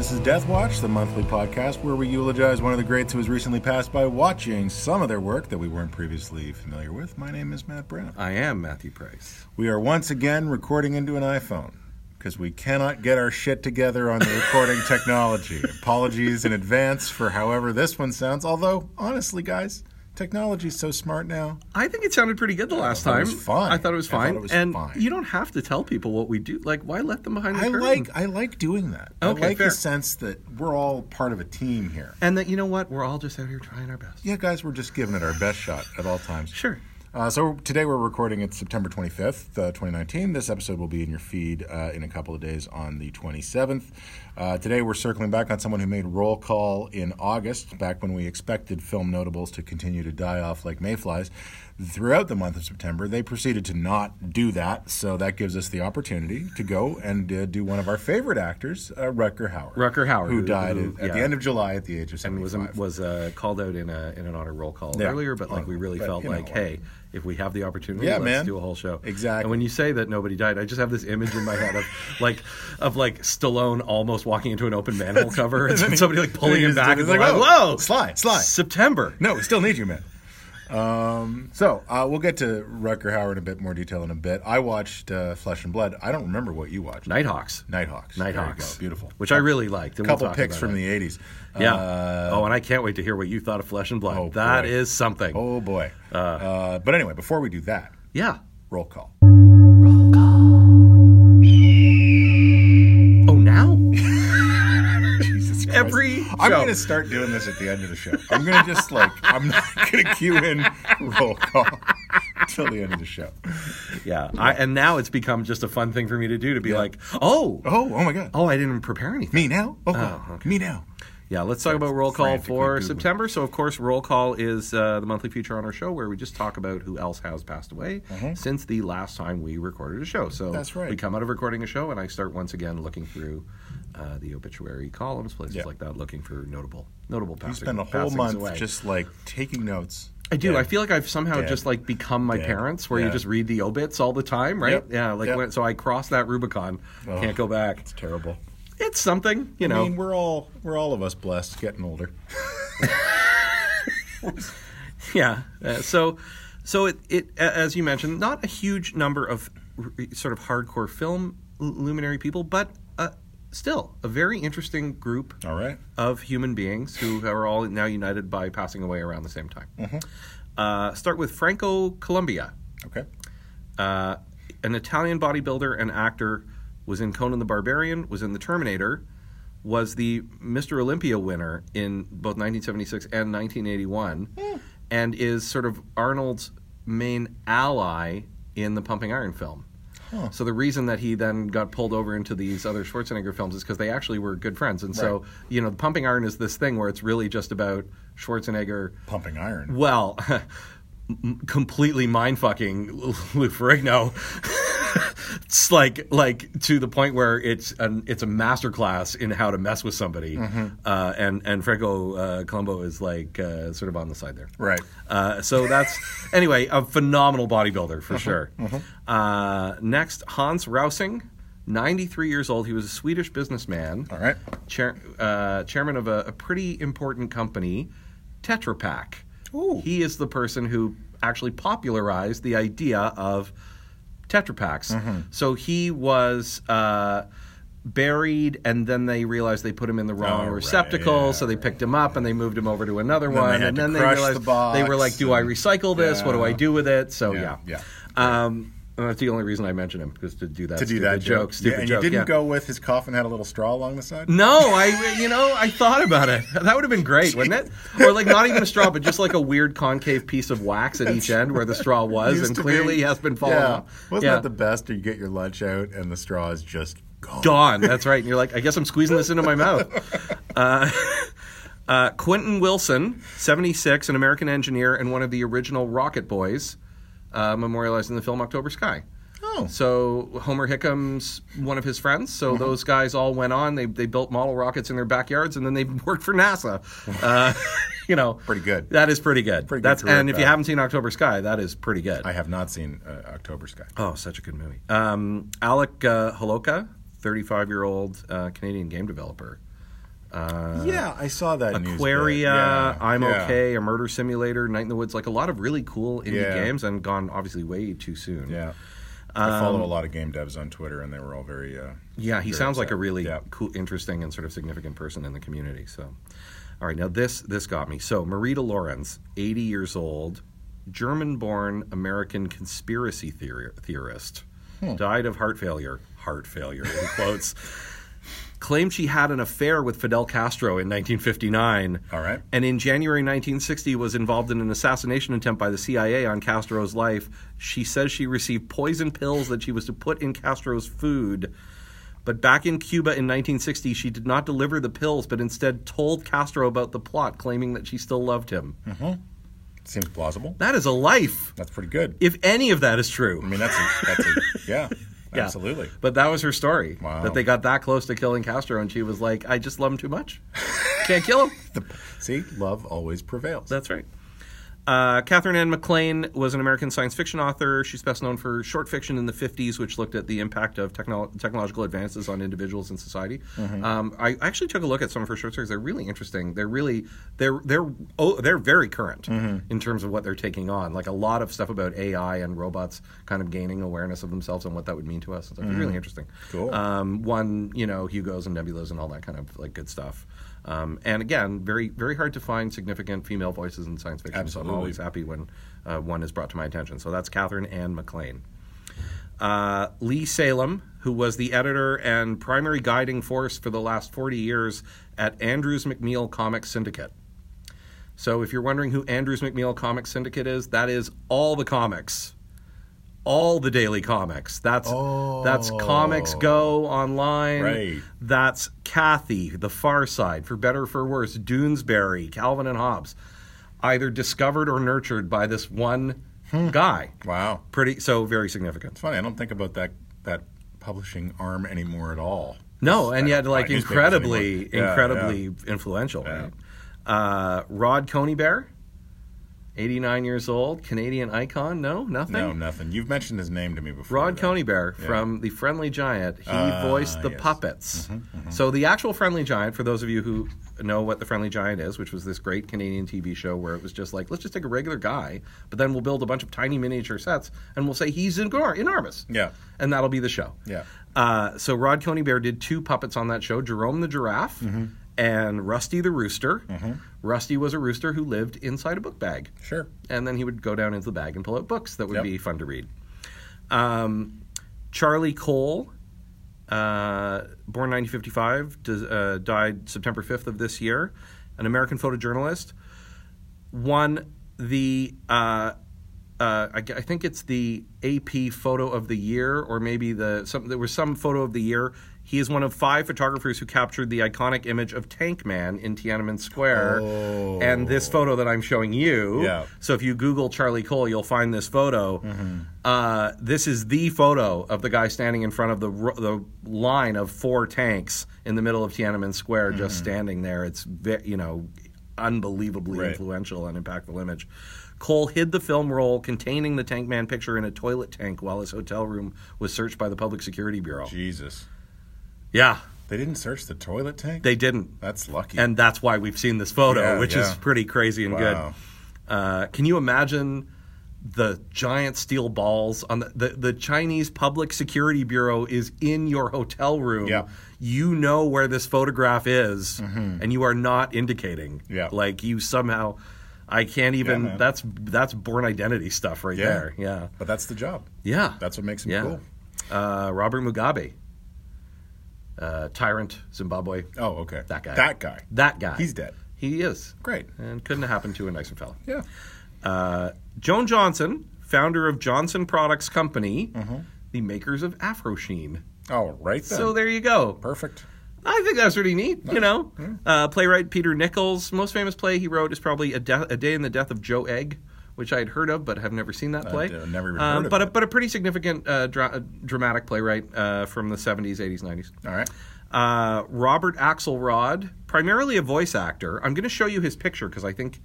This is Death Watch, the monthly podcast where we eulogize one of the greats who has recently passed by watching some of their work that we weren't previously familiar with. My name is Matt Brown. I am Matthew Price. We are once again recording into an iPhone because we cannot get our shit together on the recording technology. Apologies in advance for however this one sounds, although, honestly, guys, technology's so smart now. I think it sounded pretty good the last time. was fine. I thought it was I thought fine. it was and fine. you don't have to tell people what we do. Like, why let them behind the I curtain? like I like doing that. Okay, I like fair. the sense that we're all part of a team here. and that you know what? We're all just out here trying our best. Yeah, guys, we're just giving it our best shot at all times. Sure. Uh, so today we're recording it September 25th, uh, 2019. This episode will be in your feed uh, in a couple of days on the 27th. Uh, today we're circling back on someone who made roll call in August, back when we expected film notables to continue to die off like mayflies. Throughout the month of September, they proceeded to not do that, so that gives us the opportunity to go and uh, do one of our favorite actors, uh, Rutger Hauer. Rutger Hauer, who died who- at, at the yeah. end of July at the age of And 75. was was uh, called out in a in an honor roll call Yeah. earlier, but like we really But, felt you know like, hey, if we have the opportunity, Yeah, let's man. do a whole show. Exactly. And when you say that nobody died, I just have this image in my head of like of like Stallone almost walking into an open manhole cover and then somebody like pulling him back. and like, like, "Whoa, whoa, slide, slide." September. No, we still need you, man. Um, so uh, we'll get to Rutger Hauer in a bit more detail in a bit. I watched uh, Flesh and Blood. I don't remember what you watched. Nighthawks. Nighthawks. There you Nighthawks. go. Beautiful. Which I really liked. A couple we'll picks from it. the 80s. Yeah. Uh, oh, and I can't wait to hear what you thought of Flesh and Blood. Oh, That boy. is something. oh, boy. Uh, but anyway, before we do that, Yeah. roll call. Every I'm going to start doing this at the end of the show. I'm going to just like, I'm not going to cue in roll call until the end of the show. Yeah. I, and now it's become just a fun thing for me to do to be like, oh, Oh, oh my God. oh, I didn't prepare anything. Me now? Oh, God. me now. Yeah, let's talk about roll call for. September. So, of course, roll call is uh, the monthly feature on our show where we just talk about who else has passed away since the last time we recorded a show. So. That's right. We come out of recording a show, and I start once again looking through uh, the obituary columns, places Yeah. like that, looking for notable, notable You passing, spend a whole month away. just like taking notes. I do. Dead. I feel like I've somehow Dead. just like become my Dead. parents, where you just read the obits all the time, right? Yep. Yeah. Like Yep. when, so I crossed that Rubicon. Can't go back. It's terrible. It's something, you I know. mean, we're all we're all of us blessed, getting older. Yeah. Uh, so, so it, it as you mentioned, not a huge number of r- sort of hardcore film luminary people, but still a very interesting group All right. of human beings who are all now united by passing away around the same time. Mm-hmm. Uh, start with Franco Columbu. Okay. uh, an Italian bodybuilder and actor, was in Conan the Barbarian, was in The Terminator. Was the Mr. Olympia winner in both 1976 and 1981, and is sort of Arnold's main ally in the Pumping Iron film. So the reason that he then got pulled over into these other Schwarzenegger films is because they actually were good friends. And so, you know, the Pumping Iron is this thing where it's really just about Schwarzenegger Pumping iron. well, completely mind fucking Lou Ferrigno. it's like like to the point where it's an it's a masterclass in how to mess with somebody, uh, and and Franco uh, Columbu is like uh, sort of on the side there. Right. Uh, so that's anyway a phenomenal bodybuilder for sure. Uh, next, Hans Rausing, ninety three years old. He was a Swedish businessman All right. chair, uh, chairman of a, a pretty important company, Tetra Pak. Ooh. He is the person who actually popularized the idea of Tetra Paks. Mm-hmm. So he was uh, buried, and then they realized they put him in the wrong Oh, right, receptacle, yeah, so they picked him up and they moved him over to another they one, and then they realized the they were like, "Do I recycle this? What do I do with it?" So Yeah, yeah, yeah. Um, and that's the only reason I mentioned him because to do that To do that joke, joke. stupid yeah, and joke. you didn't yeah. go with his coffin had a little straw along the side. No, I you know I thought about it. That would have been great, wouldn't it? Or like not even a straw, but just like a weird concave piece of wax at each end where the straw was, and clearly be. has been falling Yeah. off. Wasn't yeah. that the best? Or you get your lunch out and the straw is just gone. Gone. That's right. And you're like, I guess I'm squeezing this into my mouth. Uh, uh, Quentin Wilson, 76, an American engineer and one of the original Rocket Boys, uh, memorialized in the film October Sky. Oh. So Homer Hickham's one of his friends. So Mm-hmm. those guys all went on. They they built model rockets in their backyards, and then they worked for NASA. Uh, you know, Pretty good. That is pretty good. Pretty good That's career and if you haven't seen October Sky, that is pretty good. I have not seen uh, October Sky. Oh, such a good movie. Um, Alec uh, Holowka, 35 year old uh, Canadian game developer, Uh, yeah, I saw that. Aquaria, Yeah, I'm yeah. Okay, a Murder Simulator, Night in the Woods, like a lot of really cool indie Yeah. games, and gone obviously way too soon. Yeah. I follow a lot of game devs on Twitter, and they were all very. Uh, Yeah, he very sounds like a really cool, interesting, and sort of significant person in the community. So, all right, now this this got me. So, Marita Lorenz, 80 years old, German-born American conspiracy theor- theorist, Hmm. died of heart failure. Heart failure, in quotes. Claimed she had an affair with Fidel Castro in 1959. All right. And in January 1960 was involved in an assassination attempt by the CIA on Castro's life. She says she received poison pills that she was to put in Castro's food. But back in Cuba in 1960, she did not deliver the pills, but instead told Castro about the plot, claiming that she still loved him. Mm-hmm. Seems plausible. That is a life, That's pretty good. if any of that is true. I mean, that's a, that's a yeah, Yeah. absolutely. But that was her story. Wow. That they got that close to killing Castro, and she was like, I just love him too much. Can't kill him. See, love always prevails. That's right. Uh, Katherine Anne MacLean was an American science fiction author. She's best known for short fiction in the 50s, which looked at the impact of technolo- technological advances on individuals and society. Um, I actually took a look at some of her short stories. They're really interesting. They're really they're they're oh, they're very current in terms of what they're taking on. Like a lot of stuff about AI and robots kind of gaining awareness of themselves and what that would mean to us. It's. They're really interesting. Cool. Um, one, you know, Hugo's and Nebulas and all that kind of like good stuff. Um, and again, very very hard to find significant female voices in science fiction. So I'm always happy when uh, one is brought to my attention. So that's Katherine Anne MacLean. Uh, Lee Salem, who was the editor and primary guiding force for the last 40 years at Andrews McMeel Comics Syndicate. So if you're wondering who Andrews McMeel Comics Syndicate is, that is all the comics all the daily comics. That's oh. that's Comics Go online. Right. That's Cathy, The Far Side, for better for worse, Doonesbury, Calvin and Hobbes, either discovered or nurtured by this one hmm. guy. Wow. Pretty so very significant. It's funny. I don't think about that that publishing arm anymore at all. No, and yet like incredibly, yeah, incredibly yeah. influential. Yeah. Right? Uh, Rod Coneybeare 89 years old, Canadian icon. No, nothing. No, nothing. You've mentioned his name to me before. Rod though. Coneybeare yeah. from The Friendly Giant. He uh, voiced the yes. puppets. Mm-hmm, mm-hmm. So, the actual Friendly Giant, for those of you who know what The Friendly Giant is, which was this great Canadian TV show where it was just like, let's just take a regular guy, but then we'll build a bunch of tiny miniature sets and we'll say he's enor- enormous. Yeah. And that'll be the show. Yeah. Uh, so, Rod Coneybeare did two puppets on that show Jerome the Giraffe. Mm-hmm and Rusty the rooster. Rusty was a rooster who lived inside a book bag Sure. and then he would go down into the bag and pull out books that would Yep. be fun to read. Um, Charlie Cole, uh, born 1955, does, uh, died September 5th of this year, an American photojournalist, won the. Uh, uh, I, I think it's the AP Photo of the Year, or maybe the some, there was some Photo of the Year. He is one of five photographers who captured the iconic image of Tank Man in Tiananmen Square, Oh. and this photo that I'm showing you. Yeah. So if you Google Charlie Cole, you'll find this photo. Mm-hmm. Uh, this is the photo of the guy standing in front of the the line of four tanks in the middle of Tiananmen Square, just standing there. It's you know unbelievably Right. influential and impactful image. Cole hid the film roll containing the Tank Man picture in a toilet tank while his hotel room was searched by the Public Security Bureau. Jesus. Yeah, They didn't search the toilet tank? they didn't. That's lucky. And that's why we've seen this photo, Yeah, which is pretty crazy and Wow. good. Uh, can you imagine the giant steel balls on the, the the Chinese Public Security Bureau is in your hotel room? Yeah. You know where this photograph is, and you are not indicating. Mm-hmm. Yeah. Like you somehow, I can't even. man. that's that's Bourne identity stuff right Yeah. there. Yeah. but that's the job. Yeah. That's what makes him yeah. cool. Uh, Robert Mugabe, uh, tyrant, Zimbabwe. Oh, okay. That guy. That guy. That guy. He's dead. He is. Great. And couldn't have happened to a nicer fellow. Yeah. Uh, Joan Johnson, founder of Johnson Products Company, Mm-hmm. the makers of Afro Sheen. Oh, right then. So there you go. Perfect. I think that's pretty neat. You know, uh, playwright Peter Nichols' most famous play he wrote is probably a, De- a Day in the Death of Joe Egg, which I had heard of but have never seen that play. uh, never even Um, heard of but A, it. but a pretty significant uh, dra- dramatic playwright uh, from the seventies, eighties, nineties. All right. Uh, Robert Axelrod, primarily a voice actor. I'm going to show you his picture because I think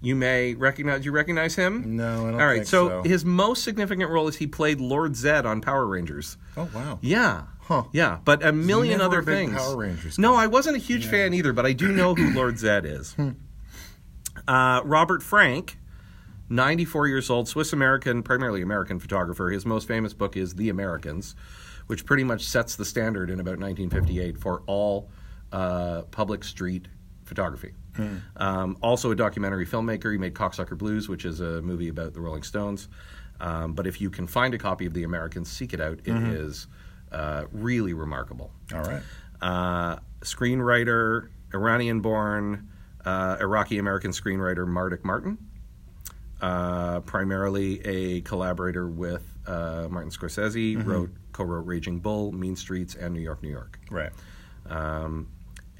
You may recognize. You recognize him? No, I don't All right. so, so. his most significant role is he played Lord Zed on Power Rangers. Oh wow. Yeah. Huh. Yeah, but a million other things. Power Rangers no. I wasn't a huge fan either, but I do know who Lord Zed is. Uh, Robert Frank, 94 years old, Swiss American, primarily American photographer. His most famous book is The Americans, which pretty much sets the standard in about 1958 for all uh, public street photography. Um, also a documentary filmmaker. He made Cocksucker Blues, which is a movie about the Rolling Stones. Um, but if you can find a copy of The Americans, seek it out. It is uh, really remarkable All right. uh, screenwriter, Iranian born, uh, Iraqi American screenwriter Mardik Martin, uh, primarily a collaborator with uh, Martin Scorsese, wrote co wrote Raging Bull, Mean Streets, and New York, New York. Right. Um,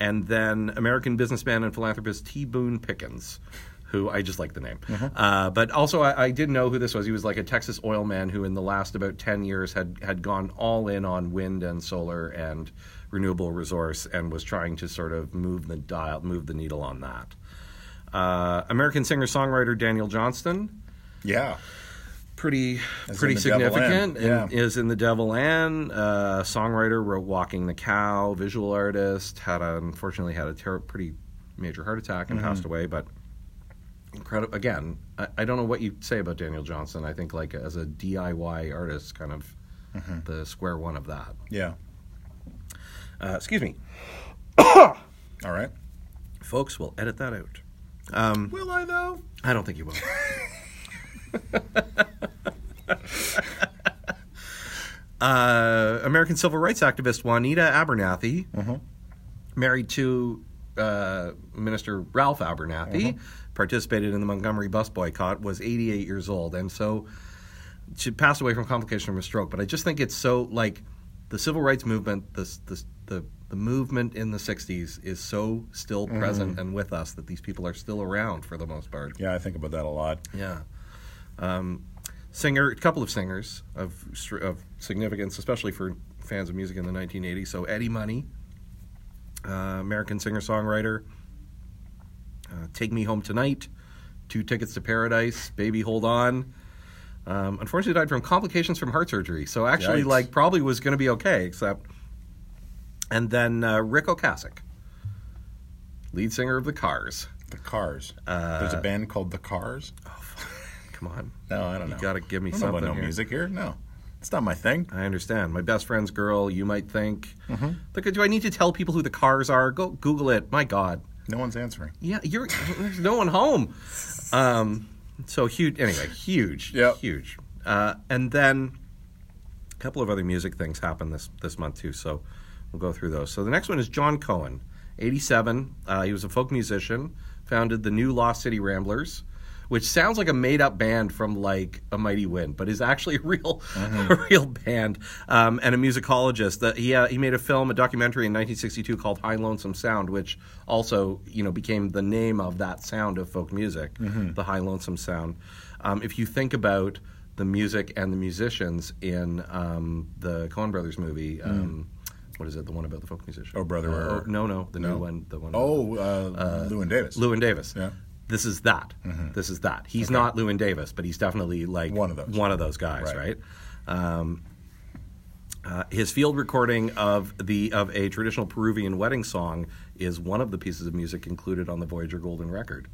and then American businessman and philanthropist T. Boone Pickens, who I just like the name. Uh, but also, I, I did know who this was. He was like a Texas oil man who, in the last about 10 years, had, had gone all in on wind and solar and renewable resource and was trying to sort of move the dial, move the needle on that. Uh, American singer songwriter Daniel Johnston, Yeah. pretty pretty in The Devil significant. Yeah. and is in the Devil Ann. Uh, songwriter wrote Walking the Cow. Visual artist had a, unfortunately had a ter- pretty major heart attack Mm-hmm. and passed away. But incredible again. I, I don't know what you say about Daniel Johnston. I think like as a DIY artist, kind of Mm-hmm. the square one of that. Yeah. Uh, excuse me, All right. folks. We'll edit that out. Um, Will I though? I don't think you will. uh, American civil rights activist Juanita Abernathy, married to uh, Minister Ralph Abernathy, participated in the Montgomery bus boycott, was 88 years old, and so she passed away from complications from a stroke. But I just think it's so like the civil rights movement, this, this, the the movement in the 60s is so still present and with us that these people are still around for the most part. Yeah, I think about that a lot. Yeah. Um, singer, a couple of singers of of significance, especially for fans of music in the 1980s. So Eddie Money, uh, American singer songwriter. Uh, Take Me Home Tonight, Two Tickets to Paradise, Baby Hold On. Um, unfortunately, died from complications from heart surgery. So actually, Yikes. like, probably was going to be okay, except. And then uh, Ric Ocasek, lead singer of the Cars. The Cars. Uh, There's a band called The Cars. Come on. No, I don't know. You got to give me I something no here. music here. No, it's not my thing. I understand. My best friend's girl, you might think. Mm-hmm. Look, do I need to tell people who the cars are? Go Google it. My God. No one's answering. Yeah, you're there's no one home. Um, so huge. Anyway, huge. Yep. Huge. Uh, and then a couple of other music things happened this this month too. So we'll go through those. So the next one is John Cohen, 87. Uh, he was a folk musician. Founded the New Lost City Ramblers. Which sounds like a made-up band from like a Mighty Wind, but is actually a real, a real band, um, and a musicologist. That he uh, he made a film, a documentary in 1962 called High Lonesome Sound, which also you know became the name of that sound of folk music, the High Lonesome Sound. Um, if you think about the music and the musicians in um, the Coen Brothers movie, um, what is it? The one about the folk musician? Oh, Brother, Uh, or- no, no, the new one. The one. Oh, uh, Llewyn Davis. Llewyn Davis. Yeah. This is that. This is that. He's not Llewyn Davis, but he's definitely like One of those. One of those guys, right? Right. Um, uh, his field recording of the of a traditional Peruvian wedding song is one of the pieces of music included on the Voyager Golden record.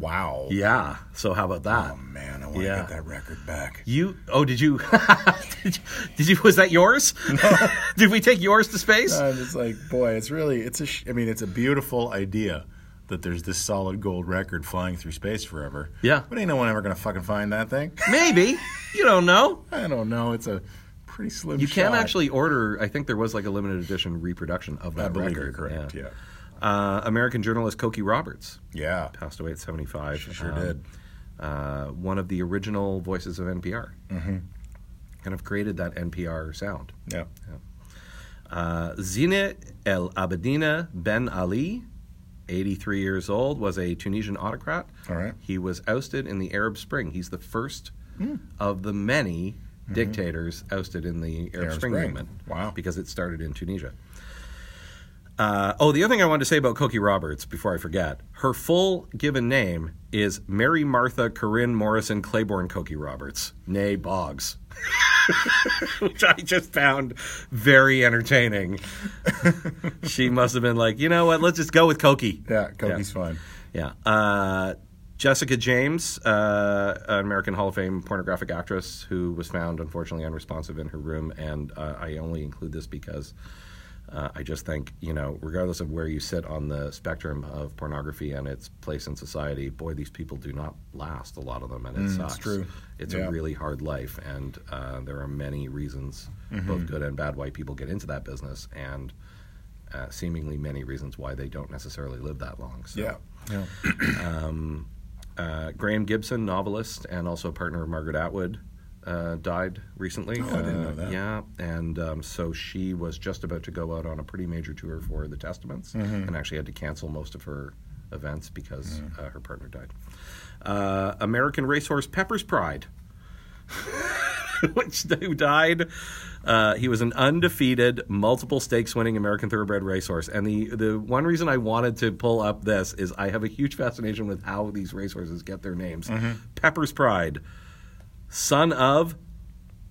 Wow. Yeah. So how about that? Oh man, I want to Yeah. get that record back. You oh did you did you, did you was that yours? did we take yours to space? I'm just like, boy, it's really, it's a, sh- I mean, it's a beautiful idea that there's this solid gold record flying through space forever. Yeah. But ain't no one ever gonna fucking find that thing. Maybe you don't know. I don't know. It's a pretty slim. You can shot. actually order. I think there was like a limited edition reproduction of that I believe record. you're correct. Yeah. Uh, American journalist Cokie Roberts Yeah. passed away at 75. She sure Um, did. Uh, one of the original voices of NPR. Mm-hmm. Kind of created that NPR sound. Yeah. Uh, Zine El Abidine Ben Ali, 83 years old, was a Tunisian autocrat. All right. He was ousted in the Arab Spring. He's the first Hmm. of the many dictators ousted in the Arab, Mm-hmm. Arab Spring, Spring. movement. Wow. Because it started in Tunisia. Uh, oh, the other thing I wanted to say about Cokie Roberts before I forget, her full given name is Mary Martha Corinne Morrison Claiborne Cokie Roberts, née Boggs, which I just found very entertaining. she must have been like, you know what, let's just go with Cokie. Yeah, Cokie's fine. Yeah. Uh, Jessica James, uh, an American Hall of Fame pornographic actress who was found unfortunately unresponsive in her room, and uh, I only include this because uh, I just think you know, regardless of where you sit on the spectrum of pornography and its place in society, boy, these people do not last. A lot of them, and it sucks. it's true. It's Yeah. a really hard life, and uh, there are many reasons, both good and bad, why people get into that business, and uh, seemingly many reasons why they don't necessarily live that long. So. Yeah. Yeah. Uh, Graeme Gibson, novelist and also partner of Margaret Atwood, uh, died recently. Oh, I didn't know that. Yeah, and um, so she was just about to go out on a pretty major tour for the Testaments, Mm-hmm. and actually had to cancel most of her events because Mm. uh, her partner died. Uh, American racehorse Pepper's Pride, which who died. Uh, he was an undefeated, multiple stakes winning American thoroughbred racehorse. And the, the one reason I wanted to pull up this is I have a huge fascination with how these racehorses get their names. Mm-hmm. Pepper's Pride, son of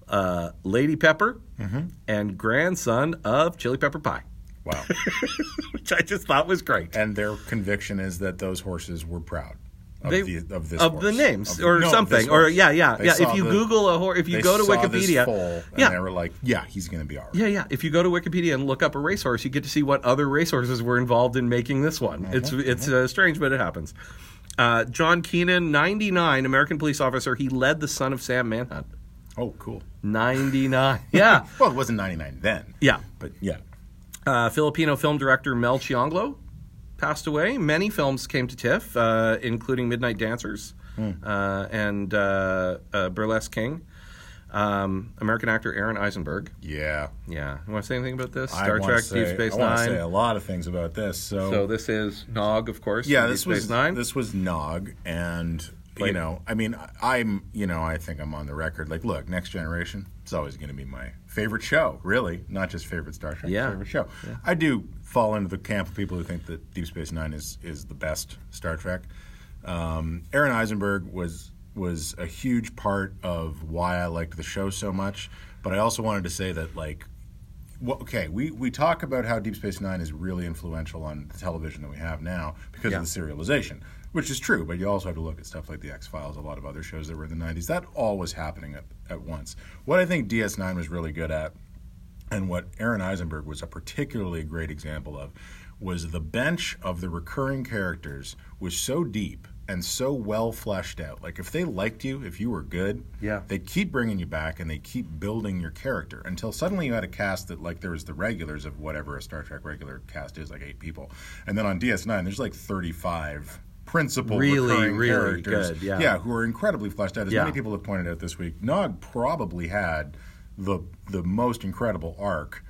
uh, Lady Pepper Mm-hmm. and grandson of Chili Pepper Pie, Wow. which I just thought was great. and their conviction is that those horses were proud of, They- the, of this of the names Of or no, something or yeah yeah They yeah if you the- google a horse if you go to wikipedia yeah they were like, yeah, he's going to be ours. Yeah, yeah. If you go to Wikipedia and look up a racehorse, you get to see what other racehorses were involved in making this one. It's it's uh, strange, but it happens. Uh, John Keenan, 99, American police officer. He led the Son of Sam manhunt. Oh, cool. 99. Yeah. Well, it wasn't 99 then. Yeah. But yeah. Uh, Filipino film director Mel Chionglo passed away. Many films came to TIFF, uh, including Midnight Dancers uh, and uh, uh, Burlesque King. Um, American actor Aron Eisenberg. Yeah. Yeah. You want to say anything about this? Star Trek, say, Deep Space Nine. I want to say a lot of things about this. So, So this is Nog, of course. yeah, this Deep Space was Nine. this was Nog, and you know, I mean, I'm you know, I think I'm on the record. Like, look, Next Generation, it's always going to be my favorite show. Really, not just favorite Star Trek. Yeah. favorite show. I do fall into the camp of people who think that Deep Space Nine is is the best Star Trek. Um, Aron Eisenberg was was a huge part of why I liked the show so much. But I also wanted to say that like well, okay, we, we talk about how Deep Space Nine is really influential on the television that we have now because Yeah. of the serialization, which is true. But you also have to look at stuff like the X Files, a lot of other shows that were in the '90s. That all was happening at, at once. What I think DS9 was really good at, and what Aron Eisenberg was a particularly great example of, was the bench of the recurring characters was so deep and so well fleshed out. Like if they liked you, if you were good, Yeah. they keep bringing you back and they keep building your character until suddenly you had a cast that like there was the regulars of whatever a Star Trek regular cast is, like eight people, and then on DS9 there's like 35 principal Really, recurring really characters, good, yeah. yeah, who are incredibly fleshed out. As Yeah. many people have pointed out this week, Nog probably had the the most incredible arc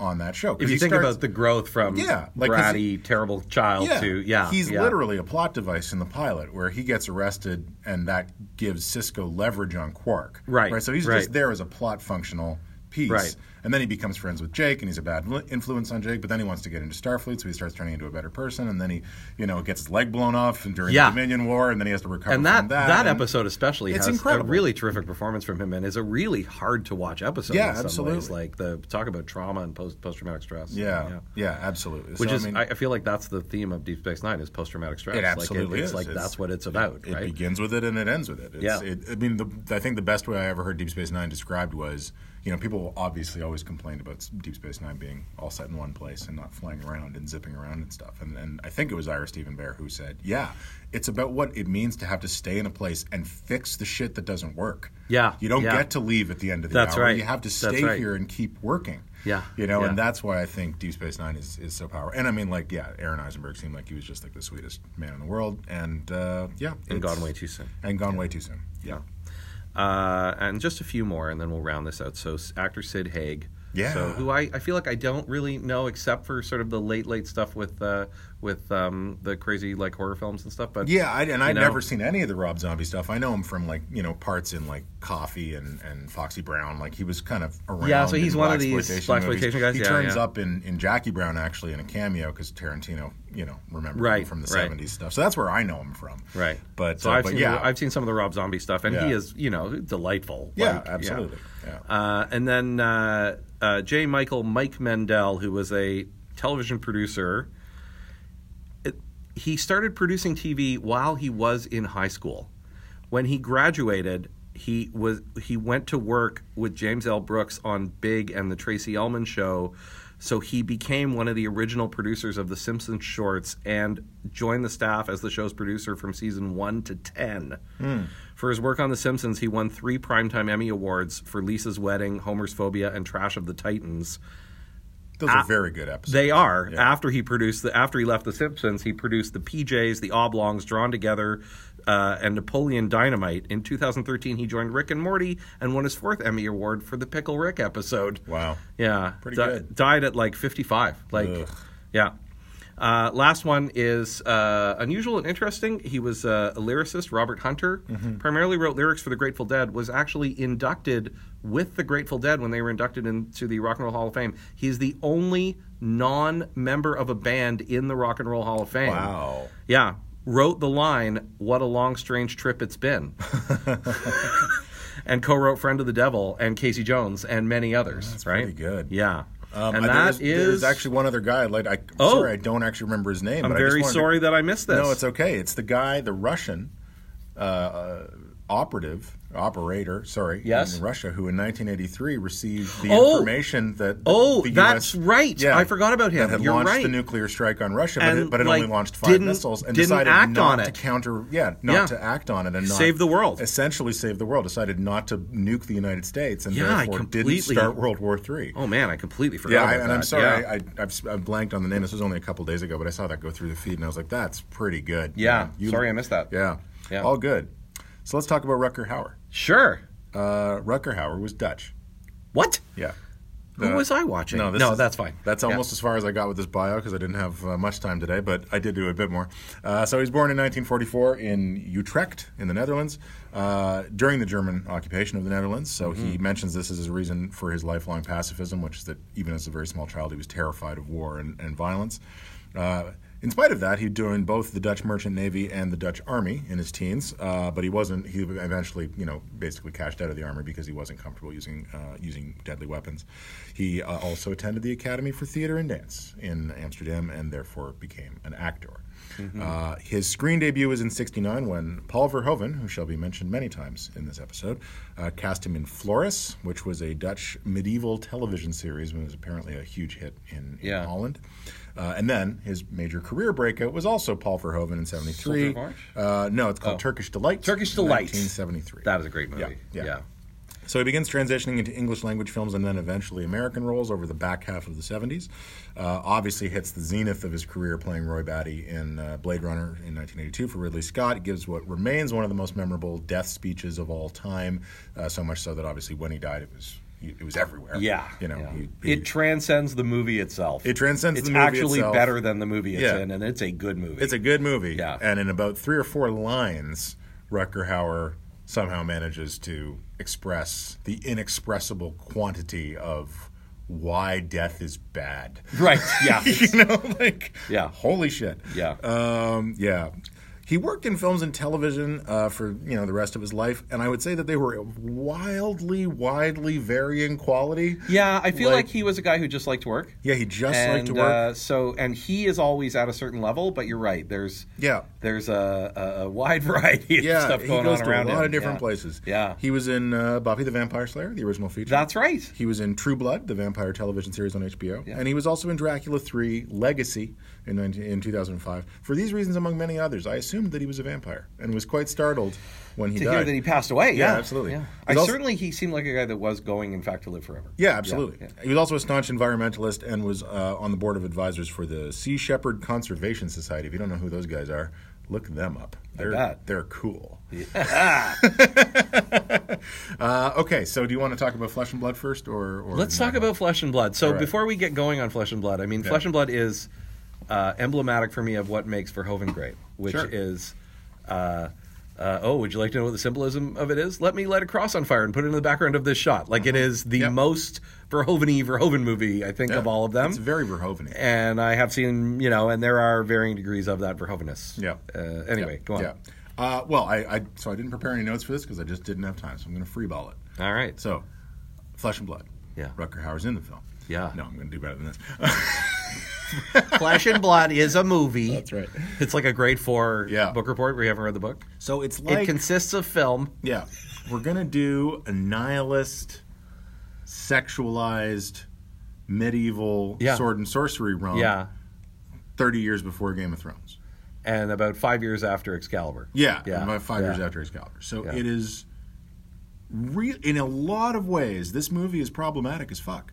on that show. if you think starts- about the growth from Yeah, like, bratty, terrible child to yeah, he's yeah. literally a plot device in the pilot where he gets arrested and that gives Sisko leverage on Quark. Right, Right. So he's right. just there as a plot functional piece. Right. And then he becomes friends with Jake and he's a bad influence on Jake, but then he wants to get into Starfleet, so he starts turning into a better person and then he, you know, gets his leg blown off and during Yeah. the Dominion War and then he has to recover and that that. that, and- episode especially It's has incredible. a really terrific performance from him and is a really hard to watch episode. Yeah, absolutely. Ways. Like the talk about trauma and post post traumatic stress. Yeah, yeah, absolutely. Which So, is, I mean, I, feel like that's the theme of Deep Space Nine is post traumatic stress. It absolutely like it's is. like It's- that's what it's about, It right? begins with it and it ends with it. It's, Yeah. It, I mean, the, I think the best way I ever heard Deep Space Nine described was, you know, people obviously always complained about Deep Space Nine being all set in one place and not flying around and zipping around and stuff. And, and I think it was Ira Steven Behr who said, yeah, it's about what it means to have to stay in a place and fix the shit that doesn't work. Yeah, You don't yeah. get to leave at the end of the That's hour. right. You have to stay right. here and keep working. Yeah, You know, yeah. and that's why I think Deep Space Nine is, is so powerful. And I mean, like, yeah, Aron Eisenberg seemed like he was just like the sweetest man in the world. And uh, yeah. and gone way too soon. And gone way too soon. Yeah. Uh, and just a few more, and then we'll round this out. So, actor Sid Haig, Yeah. So who I, I feel like I don't really know except for sort of the late late stuff with uh, with um, the crazy like horror films and stuff. But Yeah, I, and I'd know? never seen any of the Rob Zombie stuff. I know him from like you know parts in like Coffy and, and Foxy Brown. Like he was kind of around. Yeah, so he's one of these blaxploitation movies. guys, He yeah, turns yeah. up in, in Jackie Brown actually in a cameo because Tarantino, you know, remember Right, him from the right. '70s stuff. So that's where I know him from. right. But so uh, I've but seen yeah, the, I've seen some of the Rob Zombie stuff, and he is you know delightful. yeah, Like, absolutely. Yeah. Uh, and then uh, uh, J. Michael Mike Mendel, who was a television producer, he started producing TV while he was in high school. When he graduated, he was he went to work with James L. Brooks on Big and the Tracey Ullman Show. So he became one of the original producers of the Simpsons shorts and joined the staff as the show's producer from season one to ten. Hmm. For his work on The Simpsons, he won three Primetime Emmy Awards for Lisa's Wedding, Homer's Phobia, and Trash of the Titans. Those are very good episodes. They are. Yeah. After he produced the after he left The Simpsons, he produced the PJs, the Oblongs, Drawn Together, uh, and Napoleon Dynamite. In 2013, he joined Rick and Morty and won his fourth Emmy Award for the Pickle Rick episode. Wow. Yeah, Pretty Di- good. Died at like 55. Like, Ugh. yeah. Uh, last one is uh, unusual and interesting. He was uh, a lyricist, Robert Hunter. Mm-hmm. Primarily wrote lyrics for the Grateful Dead. Was actually inducted with the Grateful Dead when they were inducted into the Rock and Roll Hall of Fame. He's the only non-member of a band in the Rock and Roll Hall of Fame. Wow. Yeah. Wrote the line, What a long, strange trip it's been. and co wrote Friend of the Devil and Casey Jones and many others. That's right? pretty good. Yeah. Um, and I- that there's, is. there's actually one other guy. Like, I, I'm Oh. sorry, I don't actually remember his name. I'm but I just very wanted to- sorry that I missed this. No, it's okay. It's the guy, the Russian uh, uh, operative, operator, sorry, Yes. in Russia, who in 1983 received the Oh. information that Oh, the that's US right. I forgot about him. That had You're launched right. the nuclear strike on Russia, but it, but it like, only launched five missiles and decided act not on to counter, yeah, not Yeah. to act on it and not Save the world. Essentially, save the world. Decided not to nuke the United States and Yeah, therefore completely- didn't start World War Three. Oh, man, I completely forgot Yeah, I, and that. I'm sorry, Yeah. I, I've, I've blanked on the name. This was only a couple days ago, but I saw that go through the feed, and I was like, "That's pretty good." Yeah, You- sorry I missed that. Yeah, Yeah. all good. So let's talk about Rutger Hauer. Sure. Uh, Rutger Hauer was Dutch. What? Yeah. Who Uh, was I watching? No, this no is- that's fine. That's Yeah. almost as far as I got with this bio because I didn't have uh, much time today, but I did do a bit more. Uh, so he was born in 1944 in Utrecht in the Netherlands uh, during the German occupation of the Netherlands. So he Mm-hmm. mentions this as a reason for his lifelong pacifism, which is that even as a very small child, he was terrified of war and, and violence. In spite of that, he joined both the Dutch Merchant Navy and the Dutch Army in his teens, uh, but he wasn't. He eventually, you know, basically cashed out of the army because he wasn't comfortable using uh, using deadly weapons. He uh, also attended the Academy for Theater and Dance in Amsterdam, and therefore became an actor. Uh, his screen debut was in '69 when Paul Verhoeven, who shall be mentioned many times in this episode, uh, cast him in Floris, which was a Dutch medieval television series, and was apparently a huge hit in, in Yeah. Holland. Uh, and then his major career breakout was also Paul Verhoeven in '73. Uh, no, it's called Turkish Delight. Turkish Delight. 1973. That is a great movie. Yeah, yeah. yeah. So he begins transitioning into English language films and then eventually American roles over the back half of the 70s. Uh, obviously hits the zenith of his career playing Roy Batty in uh, Blade Runner in 1982 for Ridley Scott. He gives what remains one of the most memorable death speeches of all time, uh, so much so that obviously when he died it was it was everywhere. Yeah, You know, yeah. he- he- it transcends the movie itself. It transcends It's the movie actually itself. better than the movie it's Yeah. in, and it's a good movie. It's a good movie. Yeah. And in about three or four lines, Rutger Hauer somehow manages to express the inexpressible quantity of why death is bad. right. Yeah. you know, like, Yeah. holy shit. Yeah. Um, yeah. He worked in films and television uh, for you know the rest of his life, and I would say that they were wildly, widely varying quality. Yeah, I feel Like- like, he was a guy who just liked to work. Yeah, he just and, liked to work. Uh, so, and he is always at a certain level. But you're right. There's yeah, there's a, a, wide variety of yeah. stuff he going goes on to around a lot him. of different Yeah. places. Yeah. he was in uh, Buffy the Vampire Slayer, the original feature. That's right. He was in True Blood, the vampire television series on HBO, Yeah. and he was also in Dracula 3 Legacy in, 19, in 2005. For these reasons, among many others, I assumed that he was a vampire and was quite startled when he To died. hear that he passed away. Yeah, Yeah, absolutely. Yeah. I also- certainly he seemed like a guy that was going, in fact, to live forever. yeah, absolutely. Yeah, He was also a staunch environmentalist and was uh, on the board of advisors for the Sea Shepherd Conservation Society. If you don't know who those guys are, look them up. They're they're cool. uh, okay, so do you want to talk about Flesh and Blood first, or, or Let's talk about Flesh and Blood. So right. before we get going on Flesh and Blood, I mean, Flesh and Blood is uh, emblematic for me of what makes Verhoeven great, which Sure. is. Uh, uh, oh, would you like to know what the symbolism of it is? Let me light a cross on fire and put it in the background of this shot. Like it is the Yep. most Verhoeven-y Verhoeven movie, I think, Yeah, of all of them. It's very Verhoeven. and I have seen, you know, and there are varying degrees of that Verhovenness. Yeah. Uh, anyway, go on. Yeah. Uh, well, I, I so I didn't prepare any notes for this because I just didn't have time, so I'm going to freeball it. All right. So, Flesh and Blood. Yeah. Rutger Hauer's in the film. Yeah. No, I'm going to do better than this. Flesh and Blood is a movie. That's right. It's like a grade four Yeah. book report where you haven't read the book. So it's like it consists of film. Yeah. We're going to do a nihilist, sexualized, medieval Yeah. sword and sorcery run. Yeah. 30 years before Game of Thrones. And about five years after Excalibur. Yeah, Yeah. about five years after Excalibur. So Yeah. it is, re- in a lot of ways, this movie is problematic as fuck.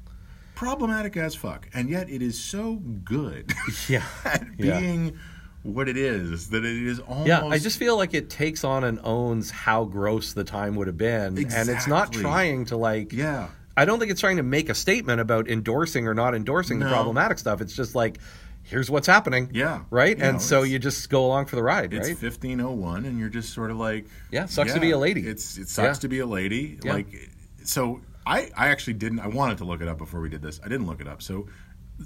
Problematic as fuck, and yet it is so good Yeah. at Yeah. being what it is that it is almost. Yeah, I just feel like it takes on and owns how gross the time would have been, and it's not trying to like. yeah. I don't think it's trying to make a statement about endorsing or not endorsing the problematic stuff. It's just like, here's what's happening. Yeah. Right, You and know, so you just go along for the ride, It's right? 1501, and you're just sort of like, Yeah, sucks to be a lady. It's it sucks Yeah. to be a lady. Yeah. Like, so I I actually didn't. I wanted to look it up before we did this. I didn't look it up. So,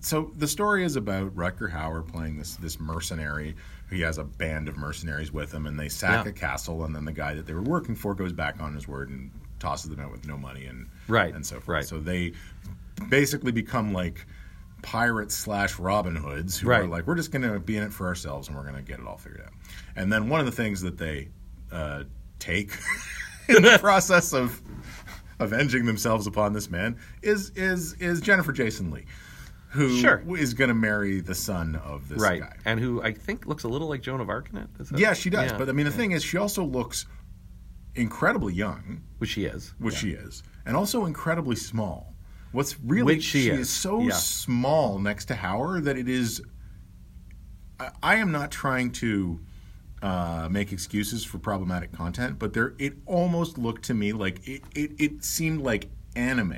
so the story is about Rutger Hauer playing this this mercenary. He has a band of mercenaries with him, and they sack Yeah. a castle, and then the guy that they were working for goes back on his word and tosses them out with no money and Right, and so forth. right. So they basically become like pirates slash Robin Hoods who are Right. like, we're just going to be in it for ourselves and we're going to get it all figured out. And then one of the things that they uh, take in the process of avenging themselves upon this man is is is Jennifer Jason Lee, who is Sure. going to marry the son of this right, guy. and who I think looks a little like Joan of Arc in it. Is that- Yeah, she does. Yeah. But I mean, the thing is, she also looks incredibly young, which she is. which she is, and also incredibly small. What's really Which she is. so Yeah. small next to Hauer that it is. I, I am not trying to uh, make excuses for problematic content, but there it almost looked to me like it. It, it seemed like anime.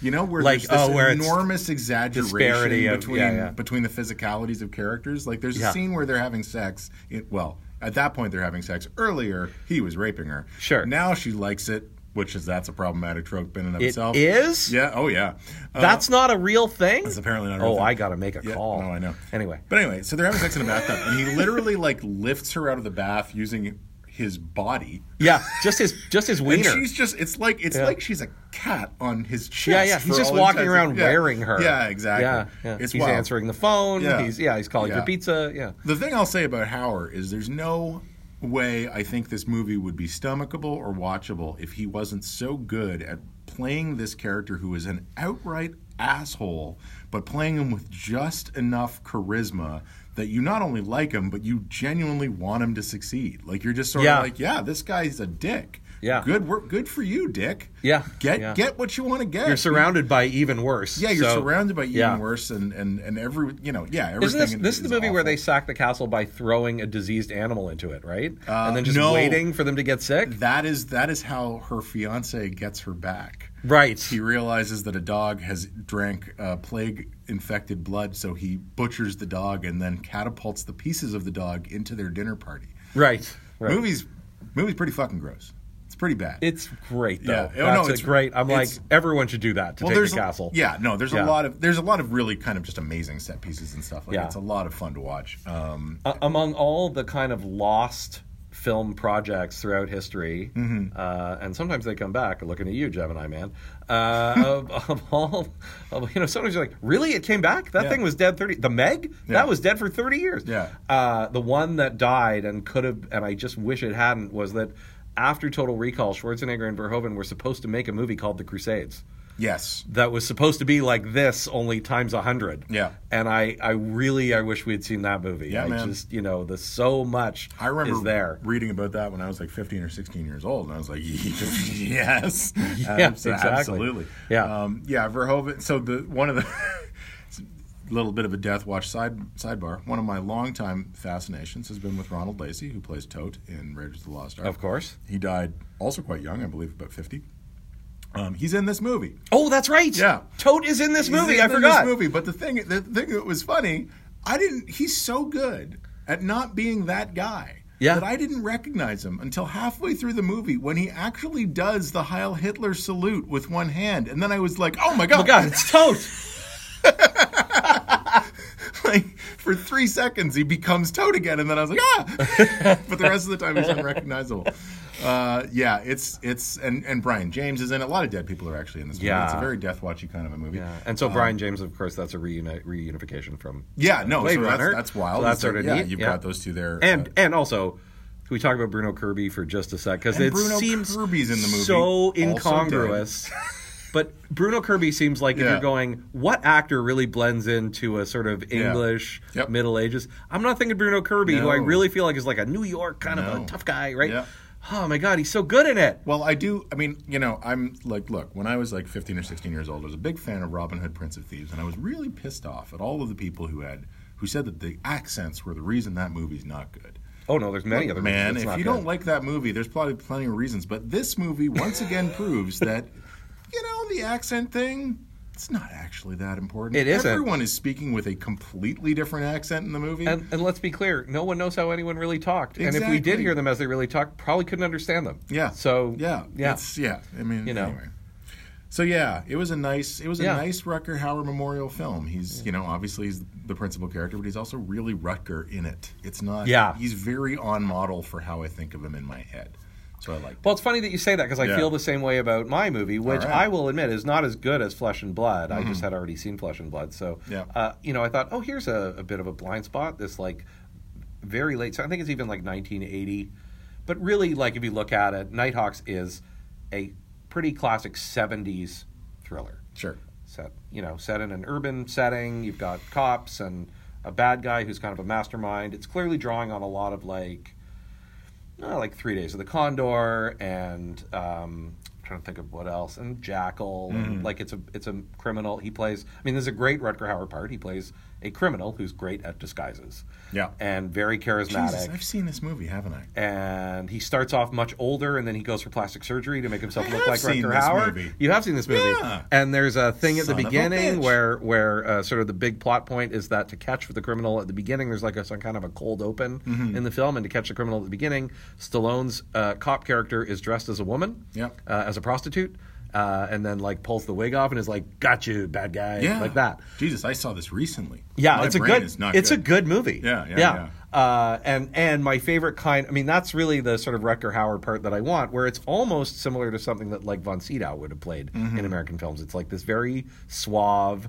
You know, where Like, there's this oh, where enormous exaggeration of- between yeah, yeah. between the physicalities of characters. Like, there's a Yeah. scene where they're having sex. It, well, at that point, they're having sex. Earlier, he was raping her. Sure. Now she likes it, which is that's a problematic trope in and of It itself. is? Yeah. Oh, yeah. Uh, That's not a real thing. that's apparently not. A real Oh, thing. I gotta make a Yeah, call. No, I know. Anyway, But anyway, so they're having sex in a bathtub, and he literally like lifts her out of the bath using his body. yeah, just his just his And she's just, it's like, it's Yeah. like she's a cat on his chest. Yeah, yeah. He's just walking around yeah. wearing her. Yeah, exactly. Yeah, yeah. It's he's wild. answering the phone. Yeah. He's yeah. He's calling for pizza. Yeah. The thing I'll say about Hauer is there's no way I think this movie would be stomachable or watchable if he wasn't so good at playing this character who is an outright asshole, but playing him with just enough charisma that you not only like him, but you genuinely want him to succeed. Like you're just sort Yeah. of like, yeah, this guy's a dick. Yeah. good work, good for you, Dick. Yeah, get yeah. get what you want to get. You're surrounded by even worse. Yeah, you're so- surrounded by even yeah. worse, and and and every you know, yeah, everything. Isn't this this is the movie where they sack the castle by throwing a diseased animal into it, right? Uh, and then just no. waiting for them to get sick. That is that is how her fiance gets her back. Right. He realizes that a dog has drank uh, plague-infected blood, so he butchers the dog and then catapults the pieces of the dog into their dinner party. Right. Right. Movies, movies, pretty fucking gross. It's pretty bad. It's great though. Yeah. Oh, no, That's a it's- great. I'm like everyone should do that to take there's the castle. yeah, no, there's Yeah. a lot of there's a lot of really kind of just amazing set pieces and stuff. Like Yeah. it's a lot of fun to watch. Um, A- among all the kind of lost film projects throughout history, Mm-hmm. uh, and sometimes they come back. Looking at you, Gemini man. Uh, of, of all, of, you know, sometimes you're like, really, it came back. That Yeah. thing was dead thirty. The Meg, Yeah. that was dead for thirty years. Yeah. Uh, the one that died and could have, and I just wish it hadn't, was that after Total Recall, Schwarzenegger and Verhoeven were supposed to make a movie called The Crusades yes, that was supposed to be like this only times a hundred. Yeah. And I, I really I wish we'd seen that movie. Yeah, I man. just you know, the so much I remember is there. reading about that when I was like 15 or 16 years old, and I was like, yes, Yeah, Abs- exactly. absolutely, Yeah. um, yeah. Verhoeven. So the one of the little bit of a Death Watch side sidebar. One of my longtime fascinations has been with Ronald Lacey, who plays Toht in Raiders of the Lost Ark. Of course. He died also quite young, I believe, about fifty. Um, he's in this movie. Oh, that's right. Yeah. Toht is in this He's movie. in I this forgot. movie, but the thing, the thing that was funny, I didn't. He's so good at not being that guy. Yeah. That I didn't recognize him until halfway through the movie when he actually does the Heil Hitler salute with one hand, and then I was like, "Oh my god, Oh, my God, it's Toad. like for three seconds he becomes Toad again, and then I was like, ah! but the rest of the time he's unrecognizable. Uh, yeah, it's it's and and Brion James is in. A lot of dead people are actually in this movie. Yeah. It's a very Death Watchy kind of a movie. Yeah. And so Brion James, of course, that's a reuni- reunification from Yeah, no, Blade so that's, Runner. that's wild. So that's So, sort of yeah, neat. You've yeah. got those two there, And uh, and also, can we talk about Bruno Kirby for just a sec? Because it Bruno seems Kirby's in the movie, so incongruous. but Bruno Kirby seems like if Yeah. you're going, what actor really blends into a sort of. English Yep. Middle Ages? I'm not thinking Bruno Kirby, who I No. really feel like is like a New York kind of No. a tough guy, right? Yeah. Oh my God, he's so good in it. Well, I do. I mean, you know, I'm like, look, when I was like 15 or 16 years old, I was a big fan of Robin Hood, Prince of Thieves, and I was really pissed off at all of the people who had who said that the accents were the reason that movie's not good. Oh no, there's many other man, movies if you not don't like that movie, there's probably plenty of reasons. But this movie once again proves that, you know, the accent thing. It's not actually that important. It isn't. Everyone is speaking with a completely different accent in the movie. And, and let's be clear, no one knows how anyone really talked. And if we did hear them as they really talked, probably couldn't understand them. Yeah. So yeah, yeah. it's, yeah. I mean, You know. anyway. So yeah, it was a nice, it was a Yeah. nice Rutger Hauer memorial film. He's, you know, obviously he's the principal character, but he's also really Rutger in it. It's not. Yeah. He's very on model for how I think of him in my head. So I like. Well, it's funny that you say that because I Yeah. feel the same way about my movie, which right. Mm-hmm. I will admit is not as good as Flesh and Blood. I just had already seen Flesh and Blood, so Yeah. uh, you know, I thought, oh, here's a, a bit of a blind spot. This like very late. So I think it's even like 1980, but really, like if you look at it, Nighthawks is a pretty classic 70s thriller. Sure. set you know set in an urban setting you've got cops and a bad guy who's kind of a mastermind it's clearly drawing on a lot of like uh, like three days. Of the condor and um I'm trying to think of what else. And jackal. And like it's a it's a criminal. He plays i mean there's a great rutger hauer part. He plays a criminal who's great at disguises Yeah. and very charismatic Jesus, I've seen this movie, haven't I? and he starts off much older, and then he goes for plastic surgery to make himself I look have like seen Rutger this movie. You have seen this movie, Yeah. and there's a thing at Son the beginning where where uh, sort of the big plot point is that to catch the criminal at the beginning, there's like a, some kind of a cold open Mm-hmm. in the film, and to catch the criminal at the beginning, Stallone's uh, cop character is dressed as a woman, Yeah. uh, as a prostitute. Uh, and then like pulls the wig off and is like, "Got you, bad guy," Yeah. like that. Jesus, I saw this recently. Yeah, My it's a good. it's a good. good movie. Yeah, yeah, Uh, and and my favorite kind. I mean, that's really the sort of Rutger Hauer part that I want, where it's almost similar to something that like Von Sydow would have played Mm-hmm. in American films. It's like this very suave,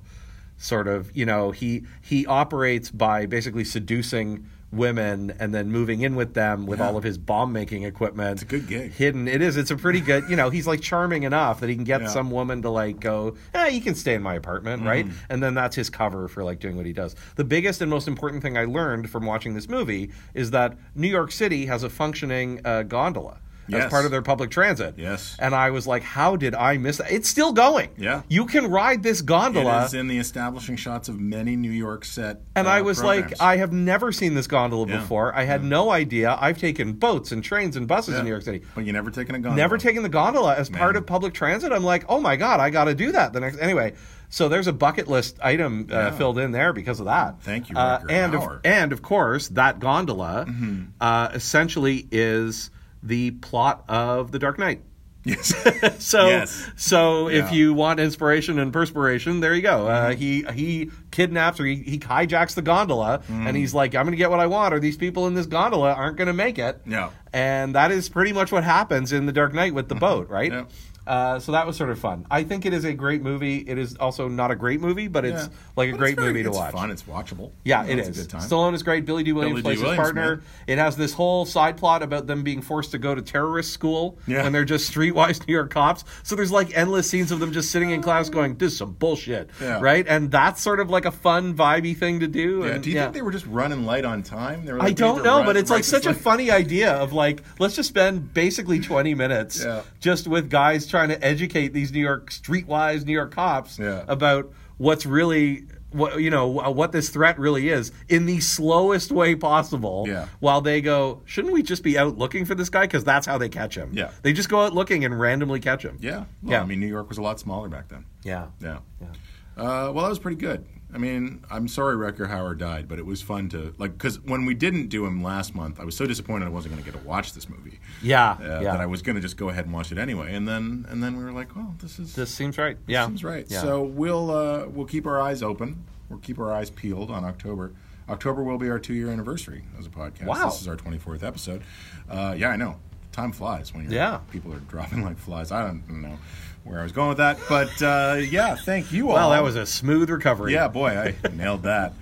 sort of. You know, he he operates by basically seducing women and then moving in with them with Yeah. all of his bomb making equipment. It's a good gig. Hidden. It is. It's a pretty good. You know, he's like charming enough that he can get Yeah. some woman to like go. Eh, you can stay in my apartment, Mm-hmm. right? And then that's his cover for like doing what he does. The biggest and most important thing I learned from watching this movie is that New York City has a functioning uh, gondola. As part of their public transit. Yes. And I was like, how did I miss that? It's still going. Yeah. You can ride this gondola. It is in the establishing shots of many New York set. And uh, I was programs. like, I have never seen this gondola Yeah. before. I had no idea. I've taken boats and trains and buses Yeah. in New York City. But you never taken a gondola. Never taken the gondola as part of public transit. I'm like, oh my god, I got to do that the next. Anyway, so there's a bucket list item uh, Yeah. filled in there because of that. Thank you, uh, and of, and of course, that gondola Mm-hmm. uh, essentially is the plot of The Dark Knight. Yes. So, Yes. so if Yeah. Mm-hmm. you want inspiration and perspiration, there you go. Uh, he he kidnaps or he, he hijacks the gondola, Mm. and he's like, "I'm going to get what I want, or these people in this gondola aren't going to make it." Yeah. and that is pretty much what happens in the Dark Knight with the boat, right? Yeah. Uh, so that was sort of fun. I think it is a great movie. It is also not a great movie, but it's Yeah. like a But great very- movie to it's watch. fun. It's watchable. Yeah, You it know. Good time. Stallone is great. Billy Dee Williams Billy Dee plays his partner. man. It has this whole side plot about them being forced to go to terrorist school Yeah. when they're just streetwise New York cops. So there's like endless scenes of them just sitting in class going, "This is some bullshit," Yeah. right? And that's sort of like a fun, vibey thing to do. Yeah. and, Do you think they were just running light on time? They were like, I don't know, write- but it's like such a funny idea of like, let's just spend basically 20 minutes just with guys trying to educate these New York streetwise New York cops Yeah. about what's really what you know what this threat really is in the slowest way possible. Yeah. While they go, shouldn't we just be out looking for this guy? Because that's how they catch him. Yeah. They just go out looking and randomly catch him. Yeah. Well, Yeah. I mean, New York was a lot smaller back then. Yeah. Yeah. Yeah. Uh, well, that was pretty good. I mean, I'm sorry Rutger Hauer died, but it was fun to like because when we didn't do him last month, I was so disappointed I wasn't going to get to watch this movie. Yeah. Uh, yeah. That I was going to just go ahead and watch it anyway, and then and then we were like, well, this is this seems right. Yeah. seems right. Yeah. So we'll uh, we'll keep our eyes open. We'll keep our eyes peeled on October. October will be our two year anniversary as a podcast. Wow. This is our 24th episode. Uh, yeah, I know. Time flies when you're, Yeah. people are dropping like flies. I don't know where I was going with that, but uh, yeah, thank you all. well, that was a smooth recovery. Yeah, boy, I nailed that.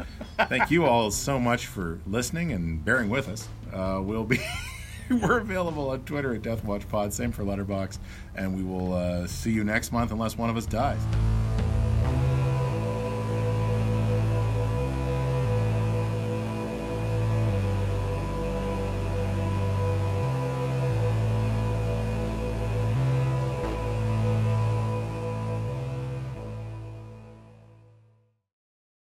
Thank you all so much for listening and bearing with us. Uh, we'll be we're available on Twitter at Death Watch Pod, same for Letterboxd, and we will uh, see you next month unless one of us dies.